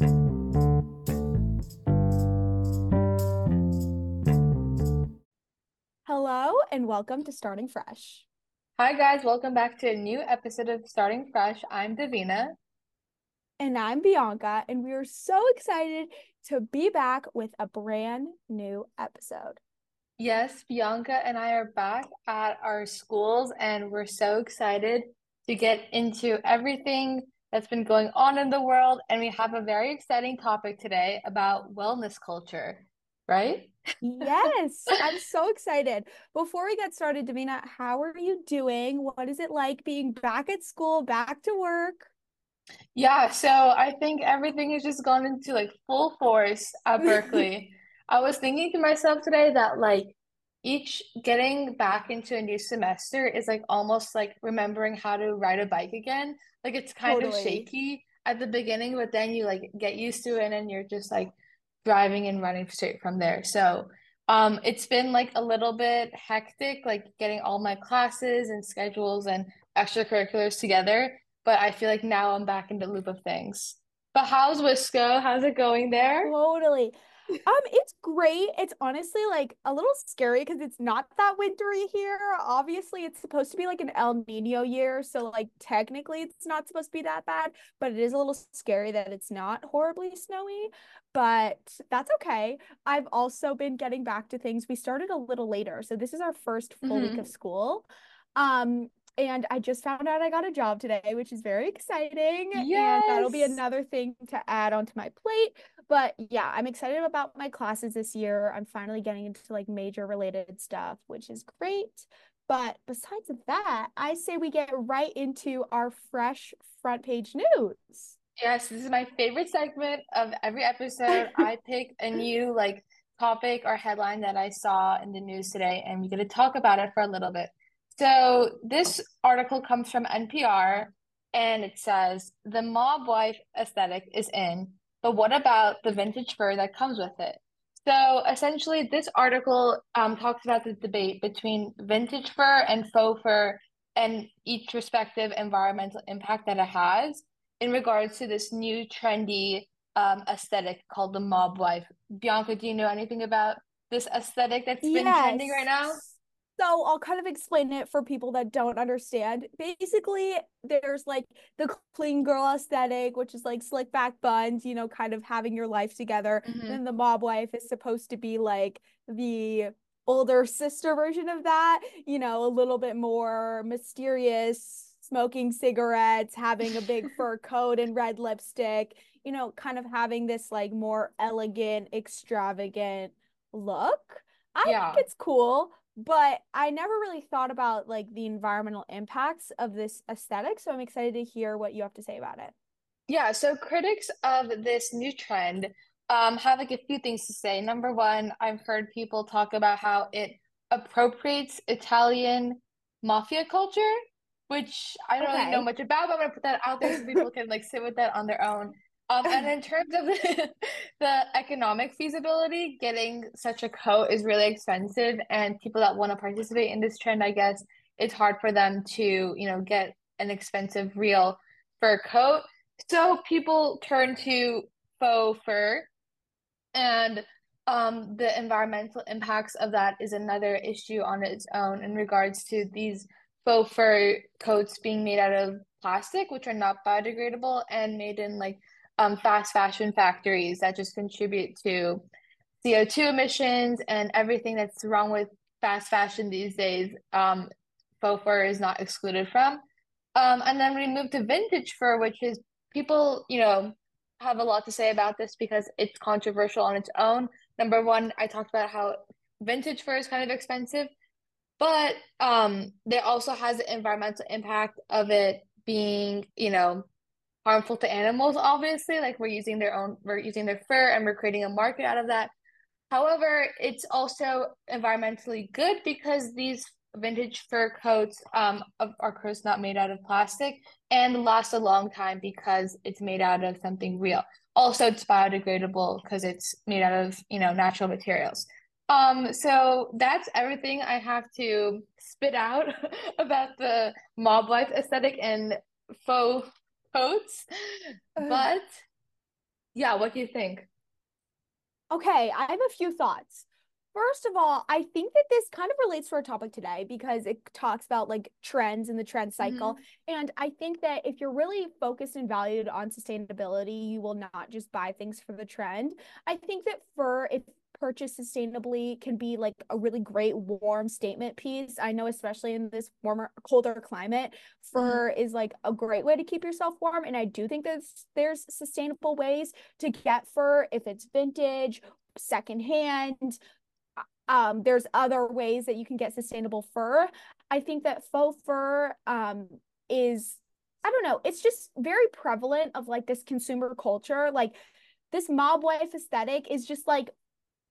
Hello and welcome to Starting Fresh. Hi, guys. Welcome back to a new episode of Starting Fresh. I'm Davina. And I'm Bianca, and we are so excited to be back with a brand new episode. Yes, Bianca and I are back at our schools, and we're so excited to get into everything that's been going on in the world. And we have a very exciting topic today about wellness culture, right? Yes, I'm so excited. Before we get started, Davina, how are you doing? What is it like being back at school, back to work? Yeah, so I think everything has just gone into like full force at Berkeley. I was thinking to myself today that like each getting back into a new semester is like almost like remembering how to ride a bike again. Like it's kind of shaky at the beginning, but then you like get used to it and you're just like driving and running straight from there. So um it's been like a little bit hectic, like getting all my classes and schedules and extracurriculars together, but I feel like now I'm back in the loop of things. But how's Wisco? How's it going there? Totally. Um, it's great. It's honestly like a little scary because it's not that wintry here. Obviously, it's supposed to be like an El Nino year, so like technically it's not supposed to be that bad, but it is a little scary that it's not horribly snowy, but that's okay. I've also been getting back to things. We started a little later, so this is our first full week of school. Um, and I just found out I got a job today, which is very exciting, and that'll be another thing to add onto my plate. But yeah, I'm excited about my classes this year. I'm finally getting into like major related stuff, which is great. But besides that, I say we get right into our fresh front page news. Yes, this is my favorite segment of every episode. I pick a new like topic or headline that I saw in the news today, and we're going to talk about it for a little bit. So this article comes from NPR, and it says the mob wife aesthetic is in, but what about the vintage fur that comes with it? So essentially, this article um, talks about the debate between vintage fur and faux fur and each respective environmental impact that it has in regards to this new trendy um, aesthetic called the mob wife. Bianca, do you know anything about this aesthetic that's been trending right now? So I'll kind of explain it for people that don't understand. Basically, there's like the clean girl aesthetic, which is like slick back buns, you know, kind of having your life together. hmm Then the mob wife is supposed to be like the older sister version of that, you know, a little bit more mysterious, smoking cigarettes, having a big fur coat and red lipstick, you know, kind of having this like more elegant, extravagant look. I think it's cool, but I never really thought about like the environmental impacts of this aesthetic. So I'm excited to hear what you have to say about it. Yeah, so critics of this new trend um, have like a few things to say. Number one, I've heard people talk about how it appropriates Italian mafia culture, which I don't really know much about, but I'm gonna put that out there so people can like sit with that on their own. Um, and in terms of the, the economic feasibility, getting such a coat is really expensive, and people that want to participate in this trend, I guess, it's hard for them to, you know, get an expensive real fur coat. So people turn to faux fur, and um, the environmental impacts of that is another issue on its own in regards to these faux fur coats being made out of plastic, which are not biodegradable and made in like um, fast fashion factories that just contribute to CO2 emissions and everything that's wrong with fast fashion these days. Um, faux fur is not excluded from. Um, and then we move to vintage fur, which is people, you know, have a lot to say about this because it's controversial on its own. Number one, I talked about how vintage fur is kind of expensive, but um, there also has the environmental impact of it being, you know, harmful to animals, obviously. Like we're using their own, we're using their fur and we're creating a market out of that. However, it's also environmentally good because these vintage fur coats um, are, of not made out of plastic and last a long time because it's made out of something real. Also, it's biodegradable because it's made out of, you know, natural materials. Um, so that's everything I have to spit out about the mob life aesthetic and faux coats. But Yeah, what do you think? Okay, I have a few thoughts. First of all, I think that this kind of relates to our topic today because it talks about like trends and the trend cycle. Mm-hmm. And I think that if you're really focused and valued on sustainability, you will not just buy things for the trend. I think that for if purchase sustainably can be like a really great warm statement piece. I know especially in this warmer colder climate, fur mm-hmm. is like a great way to keep yourself warm and I do think that there's sustainable ways to get fur if it's vintage, secondhand, um, there's other ways that you can get sustainable fur. I think that faux fur um, is, I don't know, it's just very prevalent of like this consumer culture. Like this mob wife aesthetic is just like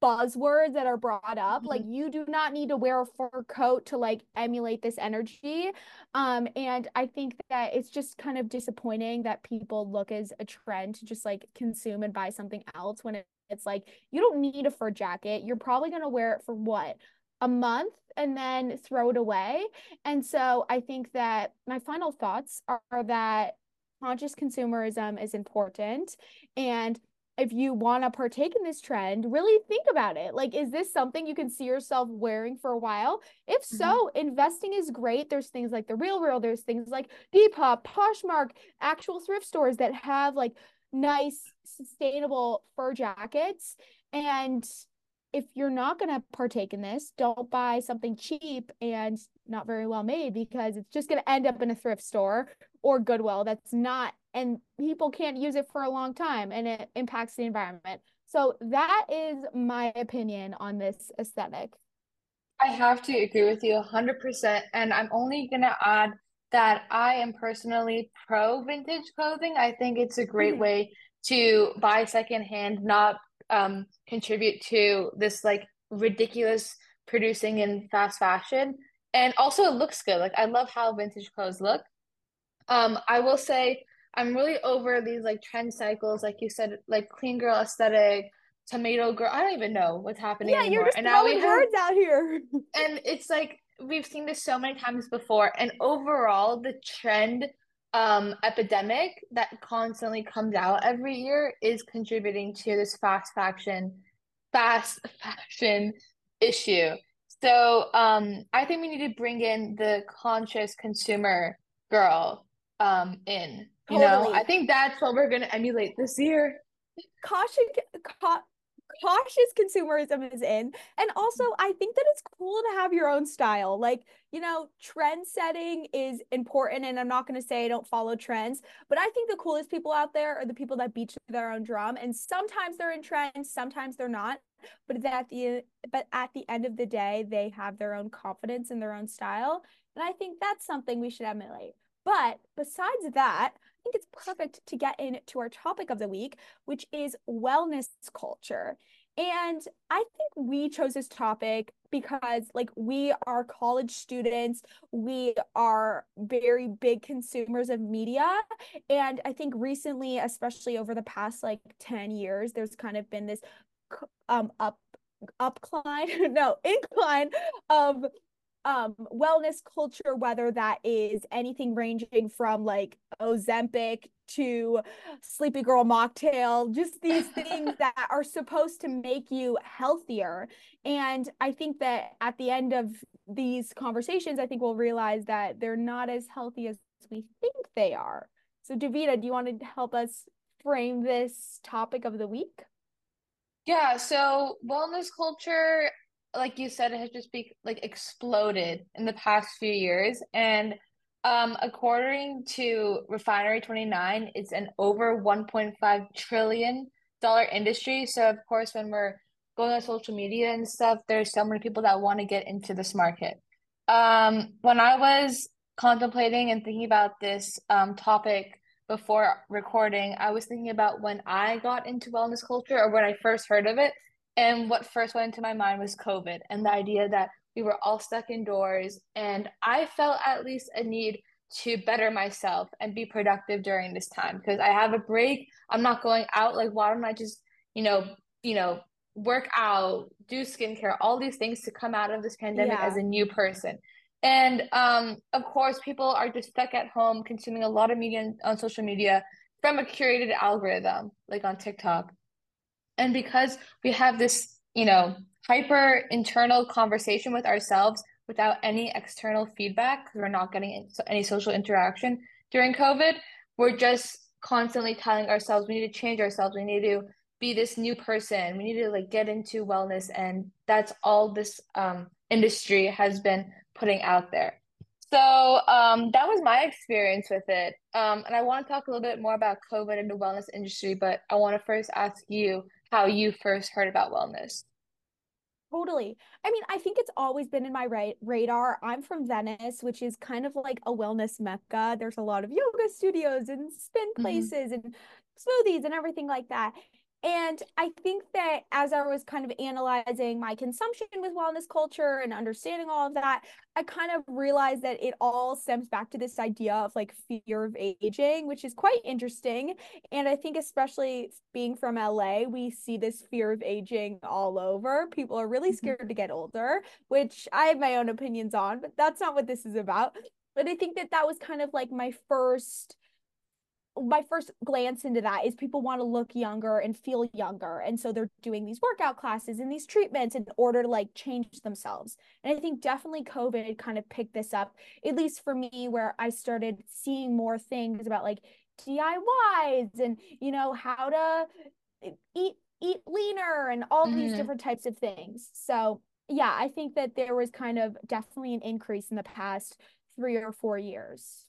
buzzwords that are brought up. Mm-hmm. Like you do not need to wear a fur coat to like emulate this energy. Um, and I think that it's just kind of disappointing that people look as a trend to just like consume and buy something else when it's like you don't need a fur jacket. You're probably going to wear it for what? A month and then throw it away. And so I think that my final thoughts are, are that conscious consumerism is important and if you want to partake in this trend, really think about it. Like, is this something you can see yourself wearing for a while? If so, mm-hmm. investing is great. There's things like the Real Real, there's things like Depop, Poshmark, actual thrift stores that have like nice, sustainable fur jackets. And if you're not going to partake in this, don't buy something cheap and not very well made because it's just going to end up in a thrift store or Goodwill that's not, and people can't use it for a long time and it impacts the environment. So that is my opinion on this aesthetic. I have to agree with you 100%. And I'm only going to add that I am personally pro vintage clothing. I think it's a great mm. way to buy secondhand, not um, contribute to this like ridiculous producing in fast fashion. And also it looks good. Like I love how vintage clothes look. Um, I will say I'm really over these like trend cycles, like you said, like clean girl aesthetic, tomato girl. I don't even know what's happening yeah, anymore. you're just and now we have, words out here. and it's like we've seen this so many times before and overall the trend um epidemic that constantly comes out every year is contributing to this fast fashion fast fashion issue so um i think we need to bring in the conscious consumer girl um in you totally. know i think that's what we're going to emulate this year caution ca- cautious consumerism is in. And also, I think that it's cool to have your own style. Like, you know, trend setting is important. And I'm not going to say I don't follow trends, but I think the coolest people out there are the people that beat their own drum. And sometimes they're in trends, sometimes they're not. But at the but at the end of the day, they have their own confidence and their own style. And I think that's something we should emulate. But besides that, I think it's perfect to get into our topic of the week, which is wellness culture. And I think we chose this topic because, like, we are college students, we are very big consumers of media. And I think recently, especially over the past like 10 years, there's kind of been this um up upcline no incline of um wellness culture whether that is anything ranging from like ozempic to sleepy girl mocktail just these things that are supposed to make you healthier. And i think that at the end of these conversations i think we'll realize that they're not as healthy as we think they are. So Davina do you want to help us frame this topic of the week? Yeah so wellness culture like you said, it has just be like exploded in the past few years. And um, according to Refinery 29, it's an over 1.5 trillion dollar industry. So of course, when we're going on social media and stuff, there's so many people that want to get into this market. Um, when I was contemplating and thinking about this um, topic before recording, I was thinking about when I got into wellness culture or when I first heard of it. And what first went into my mind was COVID and the idea that we were all stuck indoors. And I felt at least a need to better myself and be productive during this time because I have a break. I'm not going out. Like, why don't I just, you know, you know, work out, do skincare, all these things to come out of this pandemic yeah. as a new person. And um, of course, people are just stuck at home consuming a lot of media on social media, from a curated algorithm, like on TikTok. And because we have this, you know, hyper internal conversation with ourselves without any external feedback, because we're not getting any social interaction during COVID, we're just constantly telling ourselves we need to change ourselves, we need to be this new person, we need to like get into wellness, and that's all this um, industry has been putting out there. So um, that was my experience with it. Um, and I want to talk a little bit more about COVID and the wellness industry, but I want to first ask you how you first heard about wellness. Totally. I mean, I think it's always been in my ra- radar. I'm from Venice, which is kind of like a wellness mecca. There's a lot of yoga studios and spin mm-hmm. places mm-hmm. and smoothies and everything like that. And I think that as I was kind of analyzing my consumption with wellness culture and understanding all of that, I kind of realized that it all stems back to this idea of like fear of aging, which is quite interesting. And I think, especially being from LA, we see this fear of aging all over. People are really mm-hmm. scared to get older, which I have my own opinions on, but that's not what this is about. But I think that that was kind of like my first my first glance into that is people want to look younger and feel younger and so they're doing these workout classes and these treatments in order to like change themselves. And i think definitely covid kind of picked this up at least for me where i started seeing more things about like diys and you know how to eat eat leaner and all mm-hmm. these different types of things. So yeah i think that there was kind of definitely an increase in the past three or four years.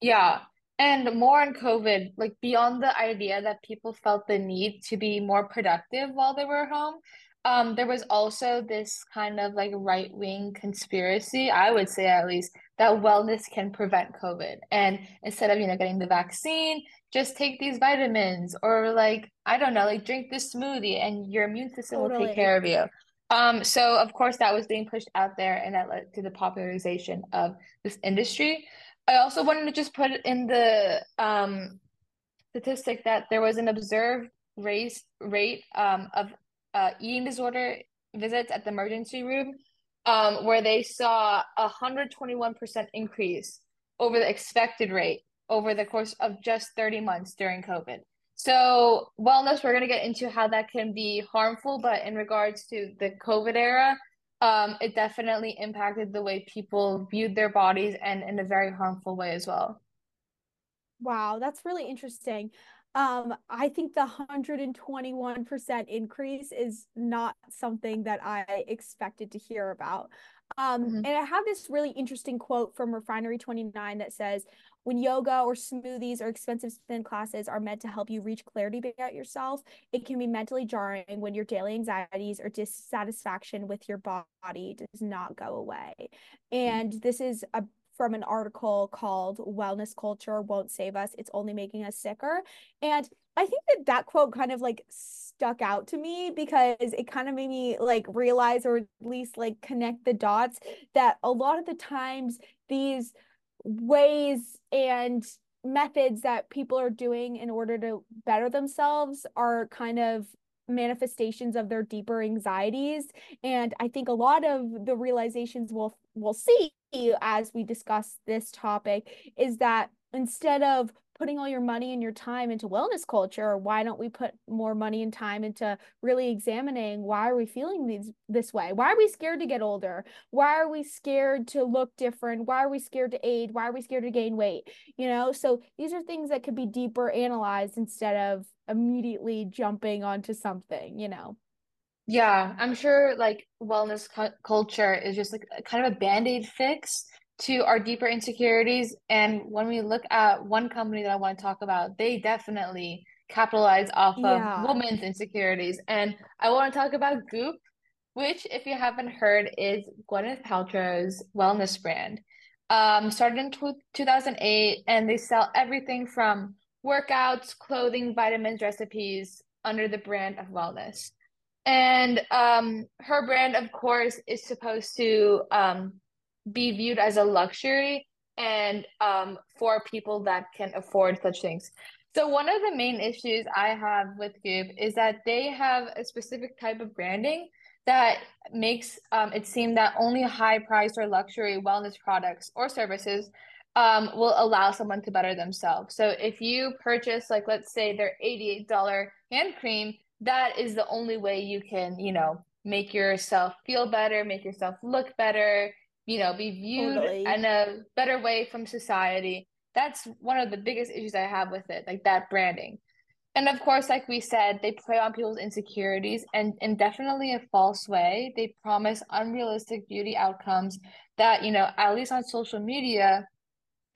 Yeah and more on COVID, like beyond the idea that people felt the need to be more productive while they were home, um, there was also this kind of like right wing conspiracy, I would say at least, that wellness can prevent COVID. And instead of, you know, getting the vaccine, just take these vitamins or like, I don't know, like drink this smoothie and your immune system totally. will take care of you. Um, so of course that was being pushed out there and that led to the popularization of this industry. I also wanted to just put in the um, statistic that there was an observed race rate um, of uh, eating disorder visits at the emergency room um, where they saw a 121% increase over the expected rate over the course of just 30 months during COVID. So, wellness, we're going to get into how that can be harmful, but in regards to the COVID era, um, it definitely impacted the way people viewed their bodies and in a very harmful way as well. Wow, that's really interesting. Um, I think the 121% increase is not something that I expected to hear about. Um, mm-hmm. and I have this really interesting quote from Refinery 29 that says, when yoga or smoothies or expensive spin classes are meant to help you reach clarity about yourself, it can be mentally jarring when your daily anxieties or dissatisfaction with your body does not go away. Hmm. And this is a from an article called Wellness Culture Won't Save Us, It's Only Making Us Sicker. And I think that that quote kind of like stuck out to me because it kind of made me like realize or at least like connect the dots that a lot of the times these ways and methods that people are doing in order to better themselves are kind of manifestations of their deeper anxieties. And i think a lot of the realizations we'll we'll see as we discuss this topic is that instead of putting all your money and your time into wellness culture or why don't we put more money and time into really examining why are we feeling these this way? Why are we scared to get older? Why are we scared to look different? Why are we scared to age? Why are we scared to gain weight? You know so these are things that could be deeper analyzed instead of immediately jumping onto something you know? Yeah i'm sure like wellness cu- culture is just like kind of a band-aid fix to our deeper insecurities. And when we look at one company that I want to talk about, they definitely capitalize off yeah. of women's insecurities. And I want to talk about Goop, which, if you haven't heard, is Gwyneth Paltrow's wellness brand. Um, started in 2008, and they sell everything from workouts, clothing, vitamins, recipes under the brand of wellness. And um, her brand, of course, is supposed to um, be viewed as a luxury and um, for people that can afford such things. So one of the main issues I have with Goop is that they have a specific type of branding that makes um, it seem that only high priced or luxury wellness products or services um, will allow someone to better themselves. So if you purchase, like, let's say their $88 hand cream, that is the only way you can, you know, make yourself feel better, make yourself look better, you know, be viewed Totally. in a better way from society. That's one of the biggest issues I have with it, like that branding. And of course, like we said, they prey on people's insecurities and in definitely a false way. They promise unrealistic beauty outcomes that, you know, at least on social media,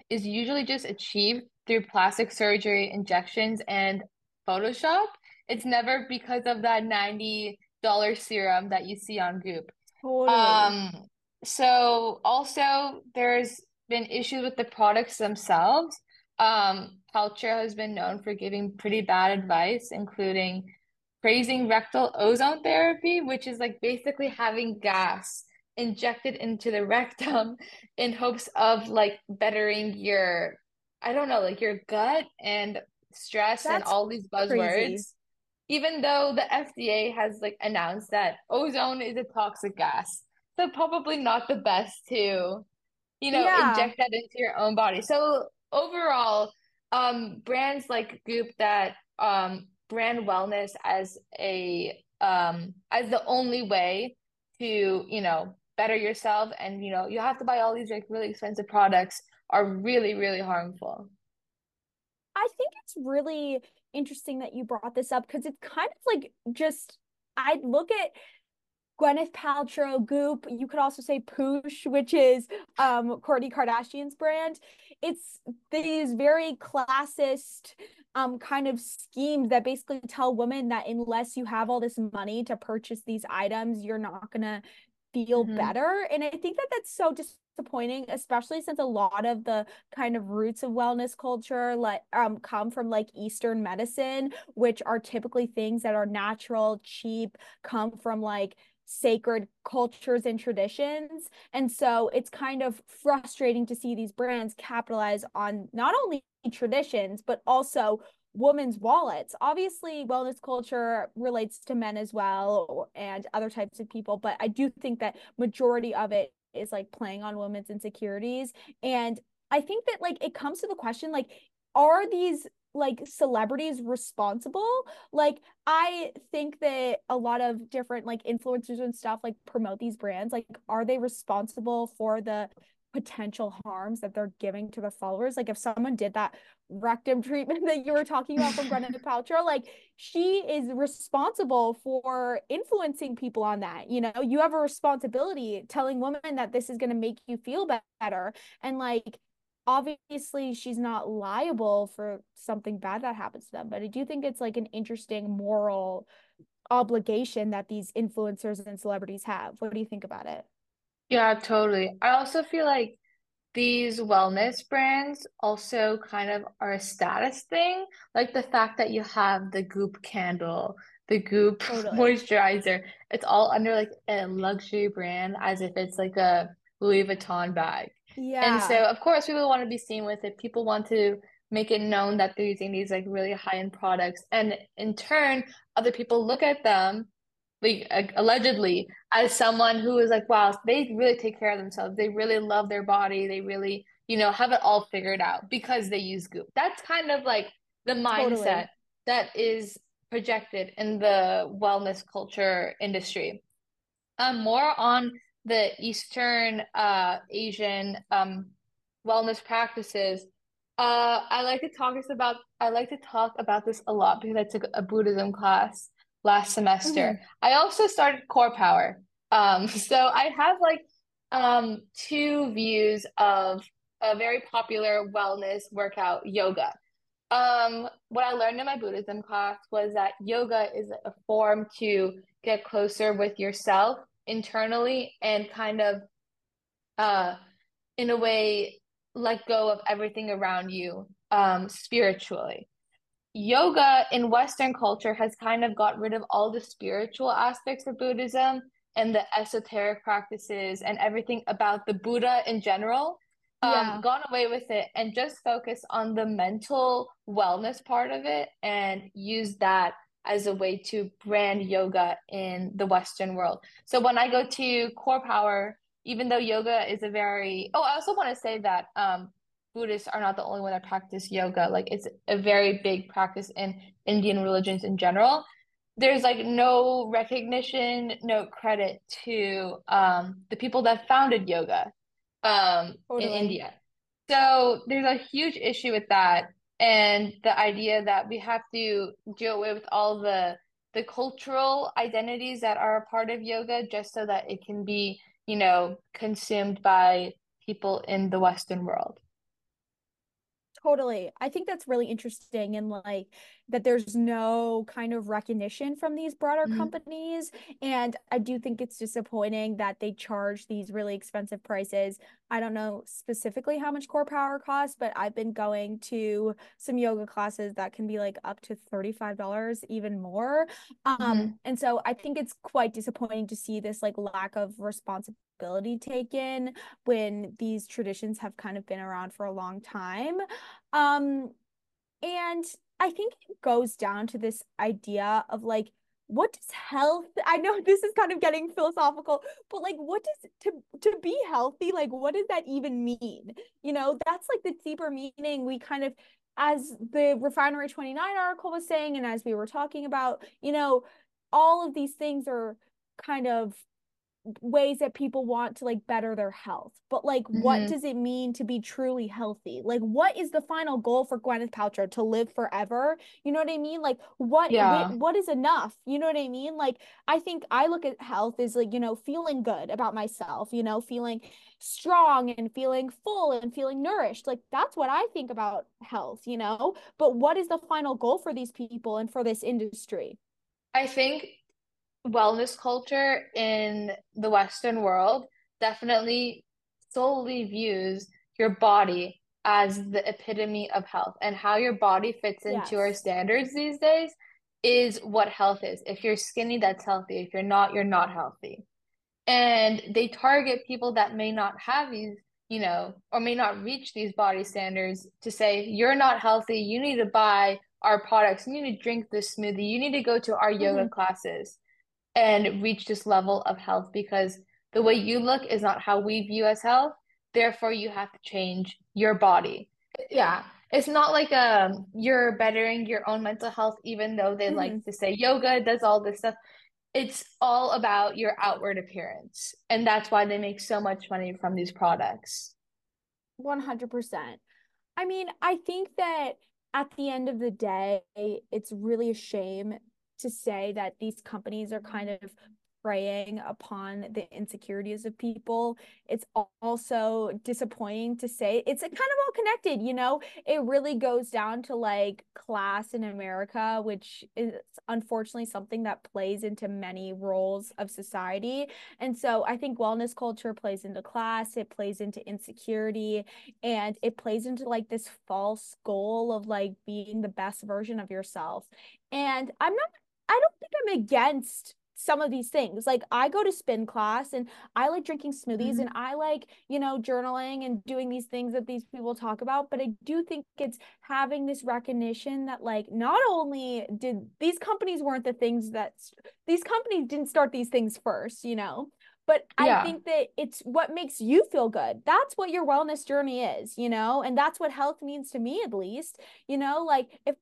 is usually just achieved through plastic surgery, injections, and Photoshop. It's never because of that $90 serum that you see on Goop. Totally. Um, so also there's been issues with the products themselves. Um, Paltrow has been known for giving pretty bad advice, including praising rectal ozone therapy, which is like basically having gas injected into the rectum in hopes of like bettering your, I don't know, like your gut and stress and all these crazy. buzzwords even though the FDA has like announced that ozone is a toxic gas. So probably not the best to, you know, Yeah. inject that into your own body. So overall, um, brands like Goop that um brand wellness as a um as the only way to, you know, better yourself and you know, you have to buy all these like really expensive products are really, really harmful. I think it's really interesting that you brought this up because it's kind of like just I look at Gwyneth Paltrow, Goop. You could also say Poosh, which is um Kourtney Kardashian's brand. It's these very classist um kind of schemes that basically tell women that unless you have all this money to purchase these items, you're not gonna feel hmm better. And I think that that's so disappointing, especially since a lot of the kind of roots of wellness culture like um come from like Eastern medicine, which are typically things that are natural, cheap, come from like sacred cultures and traditions. And so it's kind of frustrating to see these brands capitalize on not only traditions, but also women's wallets. Obviously, wellness culture relates to men as well and other types of people, but I do think that majority of it is like playing on women's insecurities. And I think that like it comes to the question like are these like celebrities responsible like I think that a lot of different like influencers and stuff like promote these brands. Like, are they responsible for the potential harms that they're giving to their followers? Like, if someone did that rectum treatment that you were talking about from Gwyneth Paltrow, like she is responsible for influencing people on that. You know, you have a responsibility telling women that this is going to make you feel better. And like, obviously she's not liable for something bad that happens to them but i do think it's like an interesting moral obligation that these influencers and celebrities have what do you think about it Yeah, totally. I also feel like these wellness brands also kind of are a status thing. Like the fact that you have the Goop candle, the Goop totally moisturizer, it's all under like a luxury brand as if it's like a Louis Vuitton bag. And so, of course, people want to be seen with it. People want to make it known that they're using these like really high-end products. And in turn, other people look at them like uh, allegedly as someone who is like, wow, they really take care of themselves. They really love their body. They really, you know, have it all figured out because they use Goop. That's kind of like the mindset totally that is projected in the wellness culture industry. Um, more on the Eastern uh Asian um wellness practices. Uh, I like to talk about I like to talk about this a lot because I took a Buddhism class last semester. hmm I also started Core Power. Um, so I have like um two views of a very popular wellness workout, yoga. Um, what I learned in my Buddhism class was that yoga is a form to get closer with yourself internally and kind of uh in a way let go of everything around you um spiritually. Yoga in Western culture has kind of got rid of all the spiritual aspects of Buddhism and the esoteric practices and everything about the Buddha in general, um, yeah gone away with it and just focus on the mental wellness part of it and use that as a way to brand yoga in the Western world. So when I go to Core Power, even though yoga is a very, oh, I also want to say that um, Buddhists are not the only one that practice yoga. Like it's a very big practice in Indian religions in general. There's like no recognition, no credit to um, the people that founded yoga um, totally. in India. So there's a huge issue with that, and the idea that we have to do away with all the the cultural identities that are a part of yoga just so that it can be, you know, consumed by people in the Western world. Totally. I think that's really interesting and like that there's no kind of recognition from these broader mm-hmm. companies. And I do think it's disappointing that they charge these really expensive prices. I don't know specifically how much core power costs, but I've been going to some yoga classes that can be like up to $35, even more. Um, mm-hmm. and so I think it's quite disappointing to see this like lack of responsibility responsibility taken when these traditions have kind of been around for a long time. Um, and I think it goes down to this idea of like, what does health i know this is kind of getting philosophical but like what does to to be healthy like what does that even mean you know that's like the deeper meaning we kind of as the refinery 29 article was saying and as we were talking about you know all of these things are kind of ways that people want to like better their health but like mm-hmm. what does it mean to be truly healthy? Like what is the final goal for gwyneth paltrow to live forever? You know what i mean? Like what yeah. what is enough? You know what i mean? Like i think i look at health as like you know feeling good about myself you know feeling strong and feeling full and feeling nourished. Like that's what i think about health you know? But what is the final goal for these people and for this industry? I think wellness culture in the Western world definitely solely views your body as the epitome of health and how your body fits into yes. our standards these days is what health is. If you're skinny, that's healthy. If you're not, you're not healthy. And they target people that may not have these, you know, or may not reach these body standards to say, you're not healthy. You need to buy our products. You need to drink this smoothie. You need to go to our mm-hmm. yoga classes and reach this level of health because the way you look is not how we view as health. Therefore, you have to change your body. Yeah. It's not like um you're bettering your own mental health, even though they mm-hmm. like to say yoga does all this stuff. It's all about your outward appearance. And that's why they make so much money from these products. 100%. I mean, I think that at the end of the day, it's really a shame to say that these companies are kind of preying upon the insecurities of people. It's also disappointing to say it's kind of all connected, you know? It really goes down to like class in America, which is unfortunately something that plays into many roles of society. And so I think wellness culture plays into class, it plays into insecurity, and it plays into like this false goal of like being the best version of yourself. And I'm not I don't think I'm against some of these things. Like I go to spin class and I like drinking smoothies mm-hmm. and I like, you know, journaling and doing these things that these people talk about, but I do think it's having this recognition that like not only did these companies weren't the things that these companies didn't start these things first, you know. But yeah. I think that it's what makes you feel good. That's what your wellness journey is, you know, and that's what health means to me, at least. You know, like if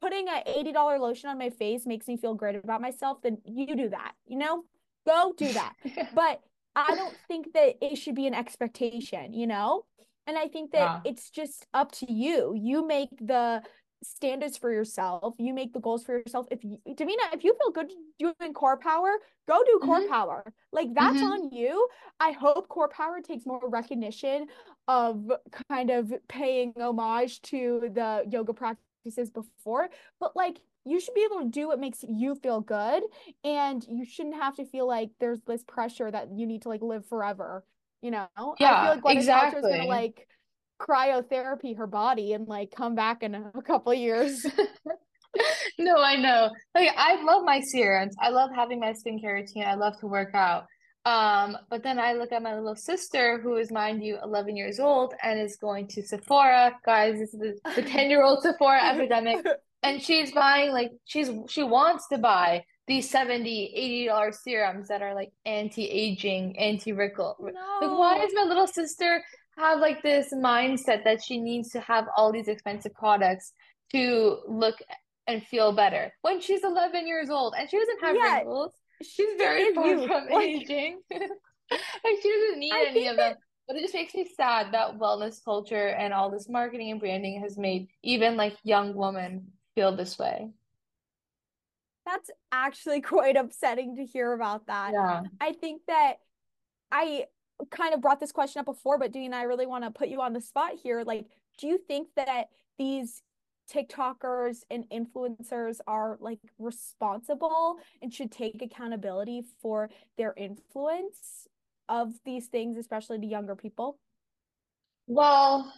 putting an $80 lotion on my face makes me feel great about myself, then you do that, you know? Go do that. but I don't think that it should be an expectation, you know? And I think that yeah. it's just up to you. You make the standards for yourself. You make the goals for yourself. If you, Davina, if you feel good doing core power, go do core mm-hmm. power. Like that's mm-hmm. on you. I hope core power takes more recognition of kind of paying homage to the yoga practice practices before, but like you should be able to do what makes you feel good and you shouldn't have to feel like there's this pressure that you need to like live forever you know? Yeah i feel like Gwyneth exactly. Paltrow's gonna like cryotherapy her body and like come back in a, a couple years. No i know. Like i love my serums. I love having my skincare routine. I love to work out um, but then I look at my little sister, who is, mind you, 11 years old and is going to Sephora. Guys, this is the 10 year old Sephora epidemic. And she's buying, like, she's she wants to buy these 70 $80 serums that are like anti aging, anti wrinkle. No. Like, why does my little sister have like this mindset that she needs to have all these expensive products to look and feel better when she's 11 years old and she doesn't have Yeah, wrinkles. She's very far you. from Like aging. Like she doesn't need I any of them. that But it just makes me sad that wellness culture and all this marketing and branding has made even like young women feel this way. that's actually quite upsetting to hear about that. Yeah. I think that I kind of brought this question up before, but Dean, I really want to put you on the spot here. Like, do you think that these TikTokers and influencers are like responsible and should take accountability for their influence of these things, especially to younger people? Well,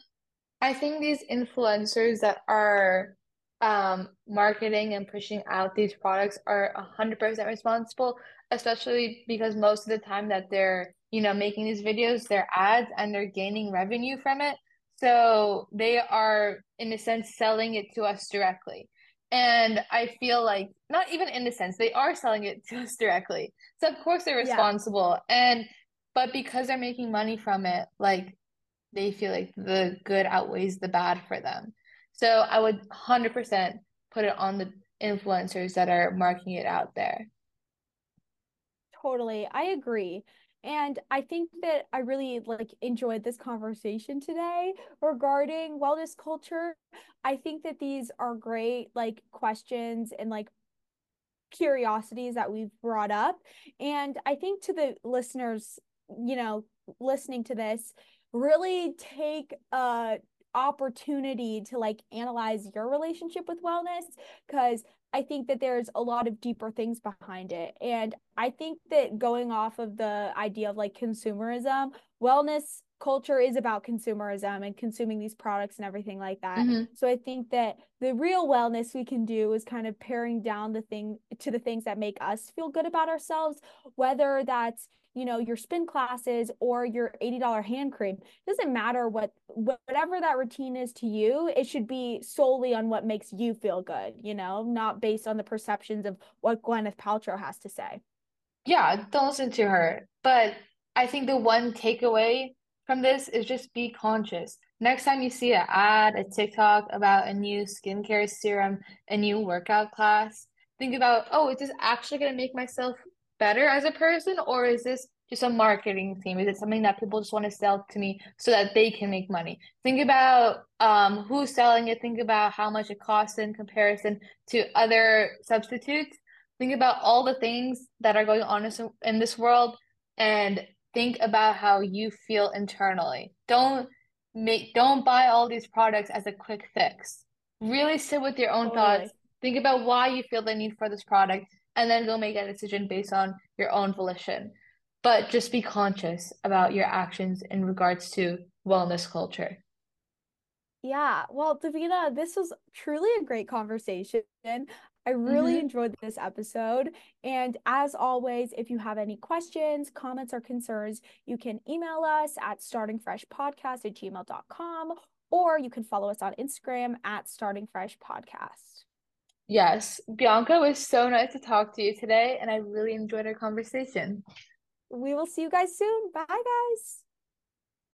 I think these influencers that are um, marketing and pushing out these products are 100% responsible, especially because most of the time that they're, you know, making these videos, they're ads and they're gaining revenue from it. So they are, in a sense, selling it to us directly. And I feel like, not even in a sense, they are selling it to us directly. So of course they're Yeah, responsible. And but because they're making money from it, like they feel like the good outweighs the bad for them. So I would 100% put it on the influencers that are marking it out there. totally. I agree. And I think that I really like enjoyed this conversation today regarding wellness culture. I think that these are great like questions and like curiosities that we've brought up. And I think to the listeners, you know, listening to this, really take a opportunity to like analyze your relationship with wellness because I think that there's a lot of deeper things behind it. And I think that going off of the idea of like consumerism, wellness culture is about consumerism and consuming these products and everything like that. hmm So I think that the real wellness we can do is kind of paring down the thing to the things that make us feel good about ourselves, whether that's you know your spin classes or your $80 hand cream it doesn't matter what whatever that routine is to you it should be solely on what makes you feel good you know not based on the perceptions of what gwyneth paltrow has to say Yeah, don't listen to her. But I think the one takeaway from this is just be conscious. Next time you see an ad, a TikTok about a new skincare serum, a new workout class, think about, oh, is this actually going to make myself better as a person, or is this just a marketing theme? Is it something that people just want to sell to me so that they can make money? Think about um, who's selling it. Think about how much it costs in comparison to other substitutes Think about all the things that are going on in in this world and think about how you feel internally. Don't make don't buy all these products as a quick fix. Really sit with your own thoughts. Think about why you feel the need for this product and then go make a decision based on your own volition. But just be conscious about your actions in regards to wellness culture. Yeah, well, Davina, this was truly a great conversation. I really hmm enjoyed this episode. And as always, if you have any questions, comments, or concerns, you can email us at startingfreshpodcast at gmail.com or you can follow us on Instagram at startingfreshpodcast. Yes, Bianca, it was so nice to talk to you today, and I really enjoyed our conversation. We will see you guys soon. Bye, guys.